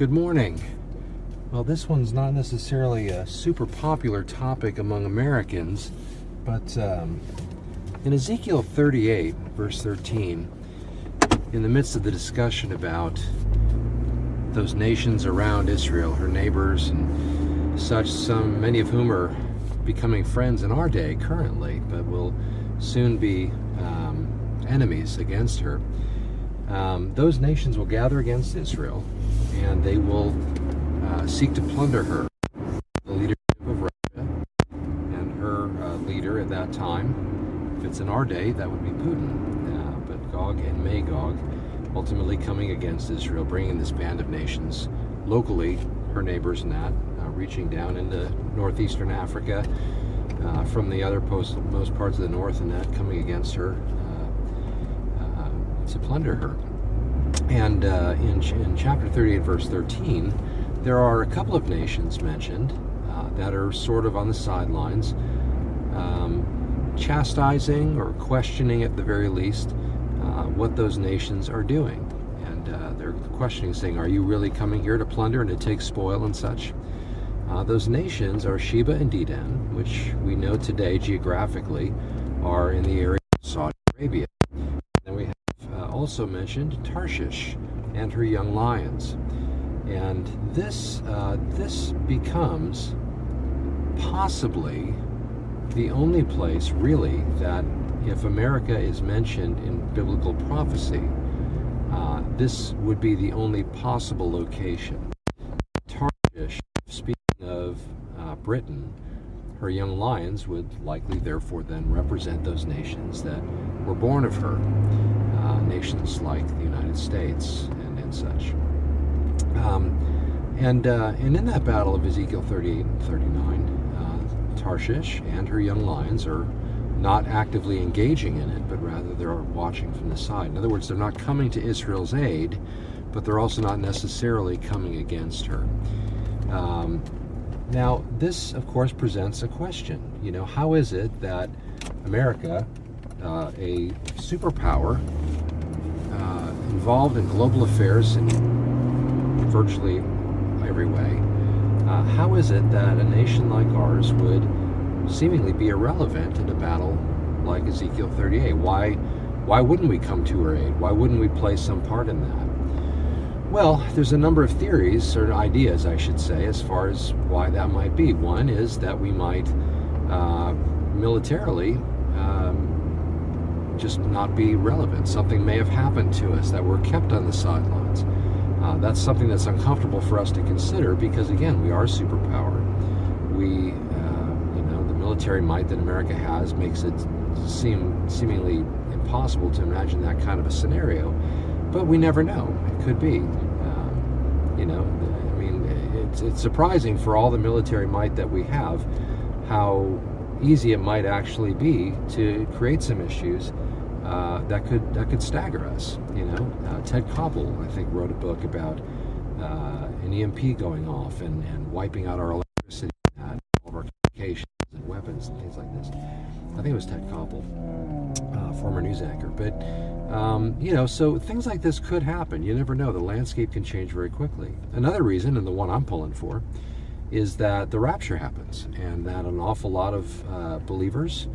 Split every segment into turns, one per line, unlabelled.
Good morning. Well, this one's not necessarily a super popular topic among Americans, but um, in Ezekiel 38, verse 13, in the midst of the discussion about those nations around Israel, her neighbors and such, some many of whom are becoming friends in our day currently, but will soon be um, enemies against her. Um, those nations will gather against Israel, and they will uh, seek to plunder her. The leadership of Russia and her uh, leader at that time, if it's in our day, that would be Putin. Uh, but Gog and Magog ultimately coming against Israel, bringing this band of nations locally, her neighbors and that, uh, reaching down into northeastern Africa uh, from the other post, most parts of the north and that coming against her uh, to plunder her. And uh, in, in chapter 38, verse 13, there are a couple of nations mentioned uh, that are sort of on the sidelines, um, chastising or questioning at the very least uh, what those nations are doing. And uh, they're questioning, saying, Are you really coming here to plunder and to take spoil and such? Uh, those nations are Sheba and Dedan, which we know today geographically are in the area of Saudi Arabia. And we have uh, also mentioned Tarshish and her young lions. And this, uh, this becomes possibly the only place, really, that if America is mentioned in biblical prophecy, uh, this would be the only possible location. Tarshish, speaking of uh, Britain, her young lions would likely therefore then represent those nations that were born of her, uh, nations like the United States and, and such. Um, and, uh, and in that battle of Ezekiel 38 and 39, uh, Tarshish and her young lions are not actively engaging in it, but rather they're watching from the side. In other words, they're not coming to Israel's aid, but they're also not necessarily coming against her. Um, now, this, of course, presents a question. You know, how is it that America, uh, a superpower, uh, involved in global affairs in virtually every way, uh, how is it that a nation like ours would seemingly be irrelevant in a battle like Ezekiel 38. Why, why wouldn't we come to her aid? Why wouldn't we play some part in that? Well, there's a number of theories, or ideas, I should say, as far as why that might be. One is that we might uh, militarily um, just not be relevant. Something may have happened to us that we're kept on the sidelines. Uh, that's something that's uncomfortable for us to consider because, again, we are a superpower. We you know, the military might that America has makes it seem seemingly impossible to imagine that kind of a scenario. But we never know. It could be. Um, you know, I mean, it's, it's surprising for all the military might that we have how easy it might actually be to create some issues uh, that could that could stagger us. You know, uh, Ted Koppel, I think, wrote a book about uh, an EMP going off and, and wiping out our electricity and all of our communications and weapons and things like this. I think it was Ted Anchor. But, um, you know, so things like this could happen. You never know. The landscape can change very quickly. Another reason, and the one I'm pulling for, is that the rapture happens and that an awful lot of uh, believers,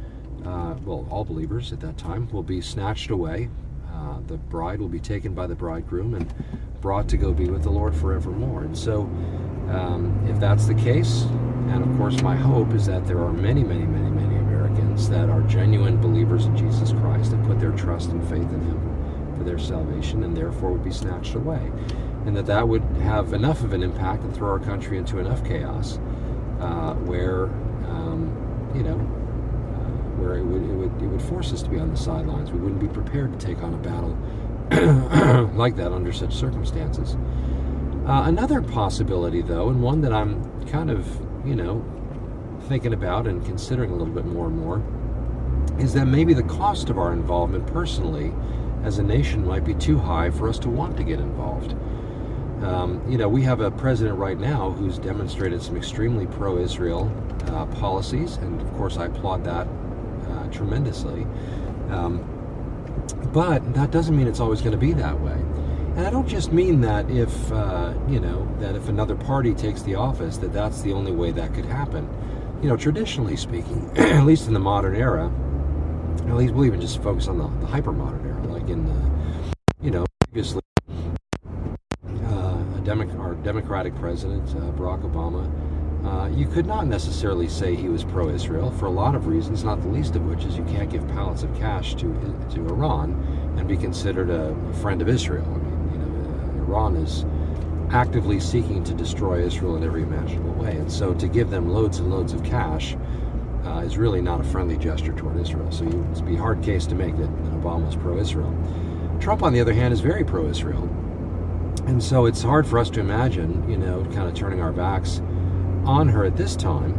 uh, well, all believers at that time, will be snatched away. Uh, the bride will be taken by the bridegroom and brought to go be with the Lord forevermore. And so, um, if that's the case, and of course, my hope is that there are many, many, many, Americans that are genuine believers in Jesus Christ that put their trust and faith in Him for their salvation and therefore would be snatched away. And that that would have enough of an impact and throw our country into enough chaos uh, where, um, you know, uh, where it would, it, would, it would force us to be on the sidelines. We wouldn't be prepared to take on a battle like that under such circumstances. Uh, another possibility, though, and one that I'm kind of you know, thinking about and considering a little bit more and more is that maybe the cost of our involvement personally as a nation might be too high for us to want to get involved. Um, you know, we have a president right now who's demonstrated some extremely pro Israel uh, policies, and of course, I applaud that uh, tremendously. Um, but that doesn't mean it's always going to be that way. And I don't just mean that if, uh, you know, that if another party takes the office, that that's the only way that could happen. You know, traditionally speaking, at least in the modern era, at least we'll even just focus on the, the hyper-modern era, like in the, you know, previously, uh, a Demo- our Democratic president, uh, Barack Obama, uh, you could not necessarily say he was pro-Israel for a lot of reasons, not the least of which is you can't give pallets of cash to to Iran and be considered a friend of Israel. I mean, you know, Iran is actively seeking to destroy Israel in every imaginable way, and so to give them loads and loads of cash uh, is really not a friendly gesture toward Israel. So it'd be a hard case to make that, Obama is pro-Israel. Trump, on the other hand, is very pro-Israel, and so it's hard for us to imagine, you know, kind of turning our backs on her at this time.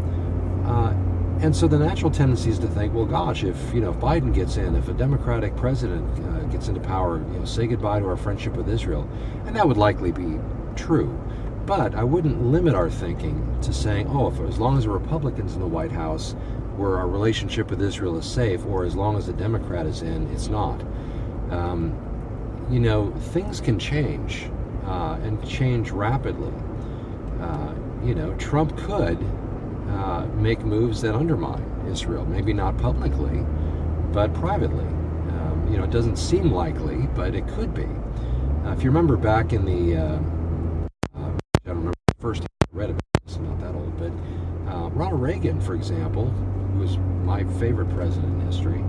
Uh, and so the natural tendency is to think, well, gosh, if you know if Biden gets in, if a Democratic president uh, gets into power, you know, say goodbye to our friendship with Israel, and that would likely be true. But I wouldn't limit our thinking to saying, oh, if as long as the Republicans in the White House, where our relationship with Israel is safe, or as long as a Democrat is in, it's not. Um, you know, things can change uh, and change rapidly. Uh, you know, Trump could uh, make moves that undermine Israel. Maybe not publicly, but privately. Um, you know, it doesn't seem likely, but it could be. Uh, if you remember back in the, uh, uh I don't remember first I read about this, I'm not that old, but uh, Ronald Reagan, for example, who was my favorite president in history,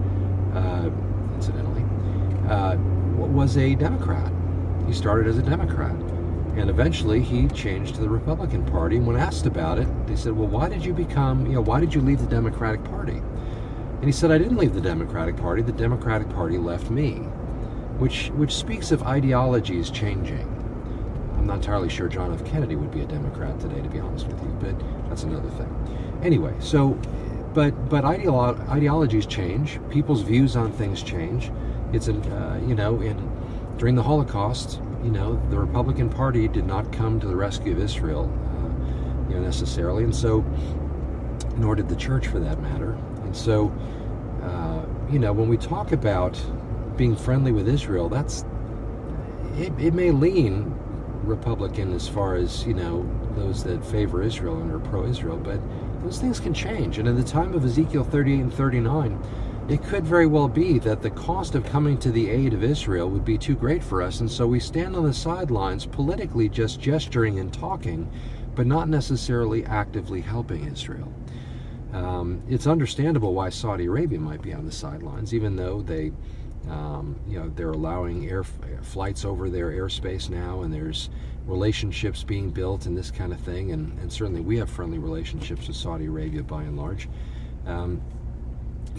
uh, incidentally, was a Democrat. He started as a Democrat. And eventually he changed to the Republican Party. And when asked about it, they said, Well, why did you become, you know, why did you leave the Democratic Party? And he said, I didn't leave the Democratic Party. The Democratic Party left me, which, which speaks of ideologies changing. I'm not entirely sure John F. Kennedy would be a Democrat today, to be honest with you, but that's another thing. Anyway, so, but, but ideolo- ideologies change, people's views on things change. It's, an, uh, you know, in, during the Holocaust, you know, the Republican Party did not come to the rescue of Israel, uh, you know, necessarily, and so, nor did the church for that matter. And so, uh, you know, when we talk about being friendly with Israel, that's it, it may lean Republican as far as you know those that favor Israel and are pro-Israel, but those things can change. And in the time of Ezekiel 38 and 39 it could very well be that the cost of coming to the aid of Israel would be too great for us, and so we stand on the sidelines politically just gesturing and talking, but not necessarily actively helping Israel. Um, it's understandable why Saudi Arabia might be on the sidelines, even though they, um, you know, they're allowing air flights over their airspace now, and there's relationships being built and this kind of thing, and, and certainly we have friendly relationships with Saudi Arabia by and large. Um,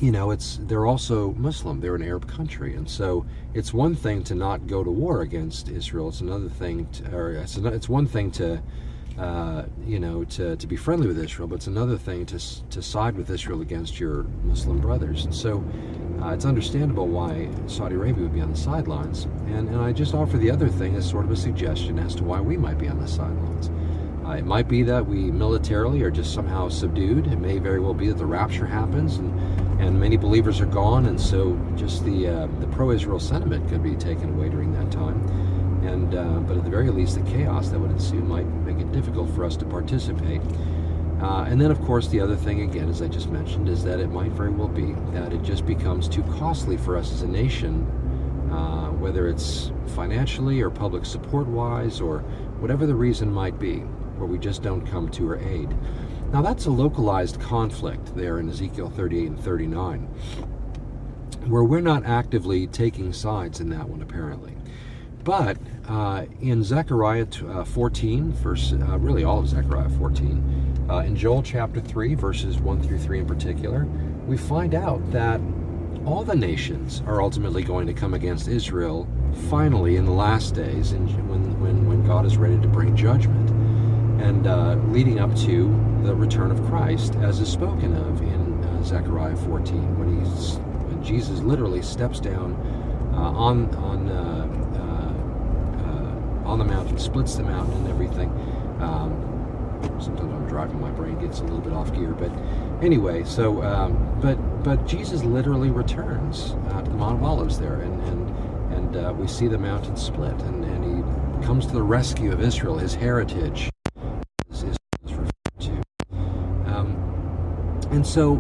you know, it's they're also Muslim. They're an Arab country, and so it's one thing to not go to war against Israel. It's another thing, to, or it's, it's one thing to, uh, you know, to, to be friendly with Israel, but it's another thing to to side with Israel against your Muslim brothers. And so, uh, it's understandable why Saudi Arabia would be on the sidelines. And and I just offer the other thing as sort of a suggestion as to why we might be on the sidelines. Uh, it might be that we militarily are just somehow subdued. It may very well be that the rapture happens and and many believers are gone, and so just the uh, the pro-Israel sentiment could be taken away during that time. And uh, but at the very least, the chaos that would ensue might make it difficult for us to participate. Uh, and then, of course, the other thing, again, as I just mentioned, is that it might very well be that it just becomes too costly for us as a nation, uh, whether it's financially or public support-wise or whatever the reason might be, where we just don't come to her aid. Now that's a localized conflict there in Ezekiel 38 and 39, where we're not actively taking sides in that one apparently. But uh, in Zechariah uh, 14, verse, uh, really all of Zechariah 14, uh, in Joel chapter 3, verses 1 through 3 in particular, we find out that all the nations are ultimately going to come against Israel finally in the last days when, when, when God is ready to bring judgment and uh, leading up to the return of Christ, as is spoken of in uh, Zechariah 14, when he's when Jesus literally steps down on on on the mountain, splits the mountain and everything. Um, sometimes I'm driving, my brain gets a little bit off gear, but anyway, so um, but but Jesus literally returns to the Mount of Olives there, and and and we see the mountain split, and, and he comes to the rescue of Israel, his heritage is referred to. Um, and so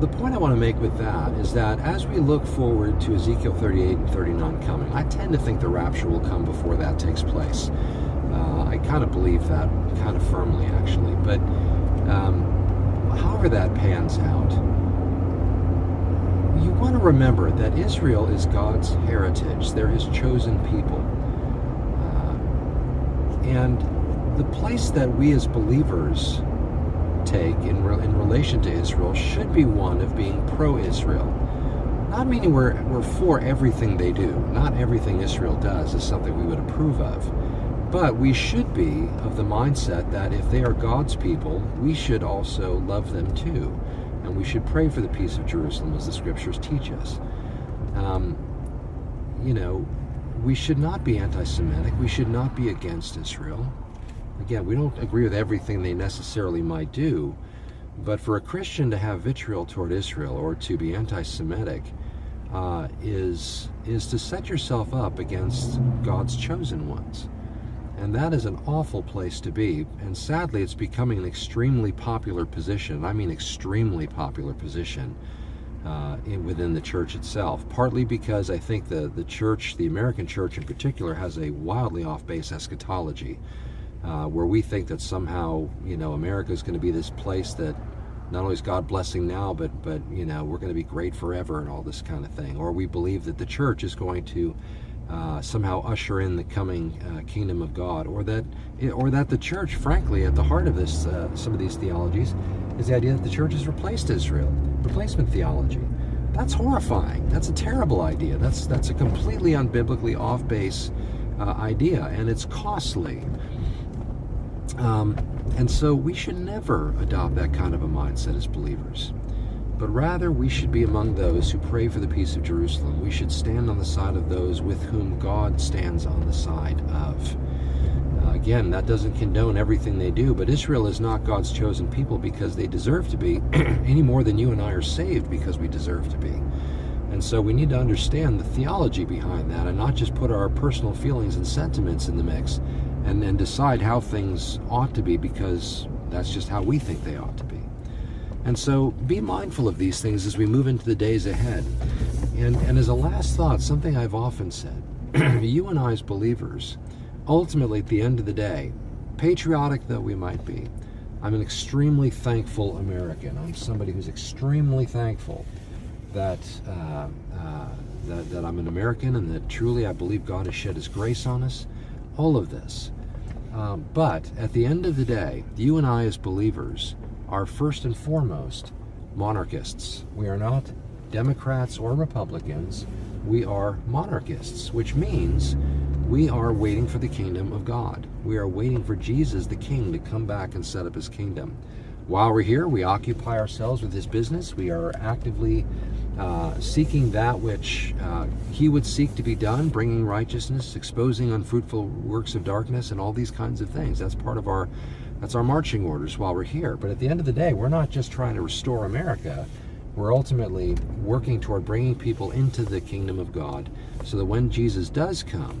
the point I want to make with that is that as we look forward to Ezekiel 38 and 39 coming, I tend to think the rapture will come before that takes place. Uh, I kind of believe that kind of firmly, actually. But um, however that pans out, you want to remember that Israel is God's heritage. They're his chosen people. Uh, and the place that we as believers take in, re- in relation to Israel should be one of being pro Israel. Not meaning we're, we're for everything they do. Not everything Israel does is something we would approve of. But we should be of the mindset that if they are God's people, we should also love them too. And we should pray for the peace of Jerusalem as the scriptures teach us. Um, you know, we should not be anti Semitic. We should not be against Israel. Again, we don't agree with everything they necessarily might do, but for a Christian to have vitriol toward Israel or to be anti-Semitic uh, is is to set yourself up against God's chosen ones, and that is an awful place to be. And sadly, it's becoming an extremely popular position. I mean, extremely popular position. Uh, in, within the church itself, partly because I think the, the church, the American church in particular, has a wildly off base eschatology uh, where we think that somehow you know America is going to be this place that not only is God blessing now, but but you know we're going to be great forever and all this kind of thing, or we believe that the church is going to uh, somehow usher in the coming uh, kingdom of God, or that or that the church, frankly, at the heart of this uh, some of these theologies is the idea that the church has replaced Israel, replacement theology. That's horrifying. That's a terrible idea. That's that's a completely unbiblically off base uh, idea, and it's costly. Um, and so we should never adopt that kind of a mindset as believers. But rather, we should be among those who pray for the peace of Jerusalem. We should stand on the side of those with whom God stands on the side of. Uh, again, that doesn't condone everything they do, but Israel is not God's chosen people because they deserve to be, any more than you and I are saved because we deserve to be. And so we need to understand the theology behind that and not just put our personal feelings and sentiments in the mix and then decide how things ought to be because that's just how we think they ought to be. And so be mindful of these things as we move into the days ahead. And, and as a last thought, something I've often said you and I, as believers, ultimately at the end of the day, patriotic though we might be, I'm an extremely thankful American. I'm somebody who's extremely thankful that, uh, uh, that, that I'm an American and that truly I believe God has shed His grace on us. All of this. Um, but at the end of the day, you and I, as believers, are first and foremost monarchists. We are not Democrats or Republicans. We are monarchists, which means we are waiting for the kingdom of God. We are waiting for Jesus, the King, to come back and set up his kingdom. While we're here, we occupy ourselves with his business. We are actively uh, seeking that which uh, he would seek to be done, bringing righteousness, exposing unfruitful works of darkness, and all these kinds of things. That's part of our that's our marching orders while we're here. But at the end of the day, we're not just trying to restore America. We're ultimately working toward bringing people into the kingdom of God, so that when Jesus does come,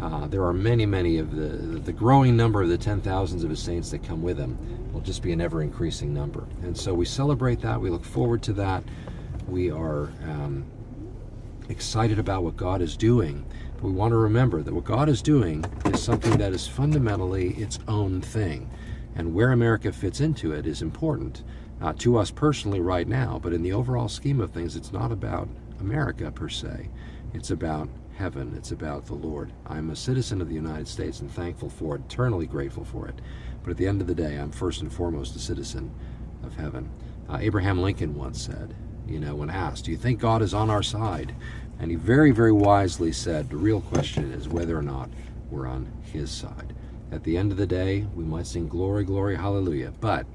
uh, there are many, many of the the growing number of the ten thousands of his saints that come with him will just be an ever increasing number. And so we celebrate that. We look forward to that. We are um, excited about what God is doing. But we want to remember that what God is doing is something that is fundamentally its own thing. And where America fits into it is important, not to us personally right now, but in the overall scheme of things, it's not about America per se. It's about heaven. It's about the Lord. I'm a citizen of the United States and thankful for it, eternally grateful for it. But at the end of the day, I'm first and foremost a citizen of heaven. Uh, Abraham Lincoln once said, you know, when asked, Do you think God is on our side? And he very, very wisely said, The real question is whether or not we're on his side. At the end of the day, we might sing glory, glory, hallelujah. But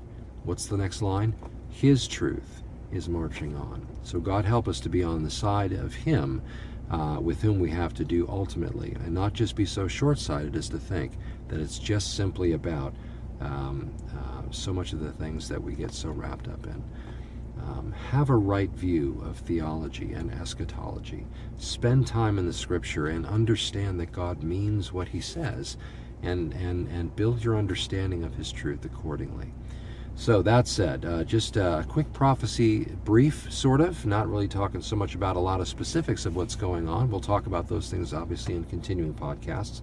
what's the next line? His truth is marching on. So God help us to be on the side of him uh, with whom we have to do ultimately, and not just be so short sighted as to think that it's just simply about um, uh, so much of the things that we get so wrapped up in. Um, have a right view of theology and eschatology. Spend time in the scripture and understand that God means what he says and, and, and build your understanding of his truth accordingly. So that said, uh, just a quick prophecy brief, sort of, not really talking so much about a lot of specifics of what's going on. We'll talk about those things obviously in continuing podcasts.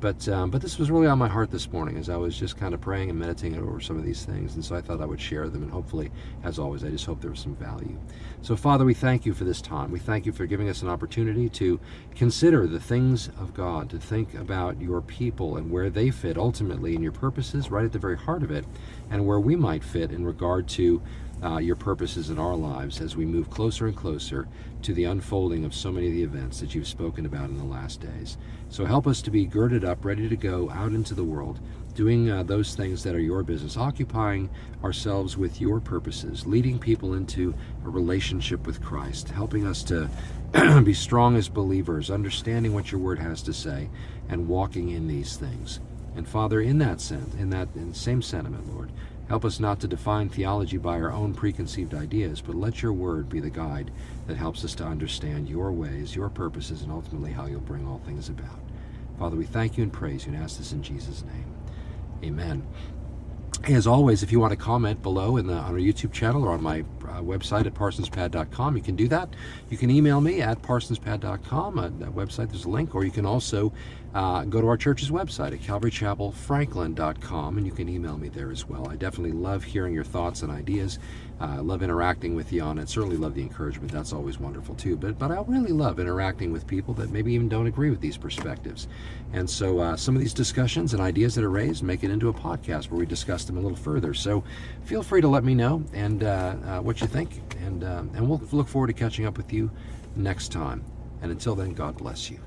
But um, but this was really on my heart this morning as I was just kind of praying and meditating over some of these things, and so I thought I would share them, and hopefully, as always, I just hope there was some value. So, Father, we thank you for this time. We thank you for giving us an opportunity to consider the things of God, to think about your people and where they fit ultimately in your purposes, right at the very heart of it, and where we might fit in regard to uh, your purposes in our lives as we move closer and closer to the unfolding of so many of the events that you've spoken about in the last days. So help us to be girded up, ready to go out into the world, doing uh, those things that are your business, occupying ourselves with your purposes, leading people into a relationship with Christ, helping us to be strong as believers, understanding what your word has to say, and walking in these things. And Father, in that sense, in that in same sentiment, Lord, Help us not to define theology by our own preconceived ideas, but let your word be the guide that helps us to understand your ways, your purposes, and ultimately how you'll bring all things about. Father, we thank you and praise you and ask this in Jesus' name. Amen. As always, if you want to comment below in the, on our YouTube channel or on my uh, website at parsonspad.com, you can do that. You can email me at parsonspad.com. Uh, that website, there's a link, or you can also uh, go to our church's website at calvarychapelfranklin.com, and you can email me there as well. I definitely love hearing your thoughts and ideas. Uh, I love interacting with you on it. Certainly love the encouragement. That's always wonderful too. But but I really love interacting with people that maybe even don't agree with these perspectives. And so uh, some of these discussions and ideas that are raised make it into a podcast where we discuss them a little further. So feel free to let me know and uh, uh you think, and uh, and we'll look forward to catching up with you next time. And until then, God bless you.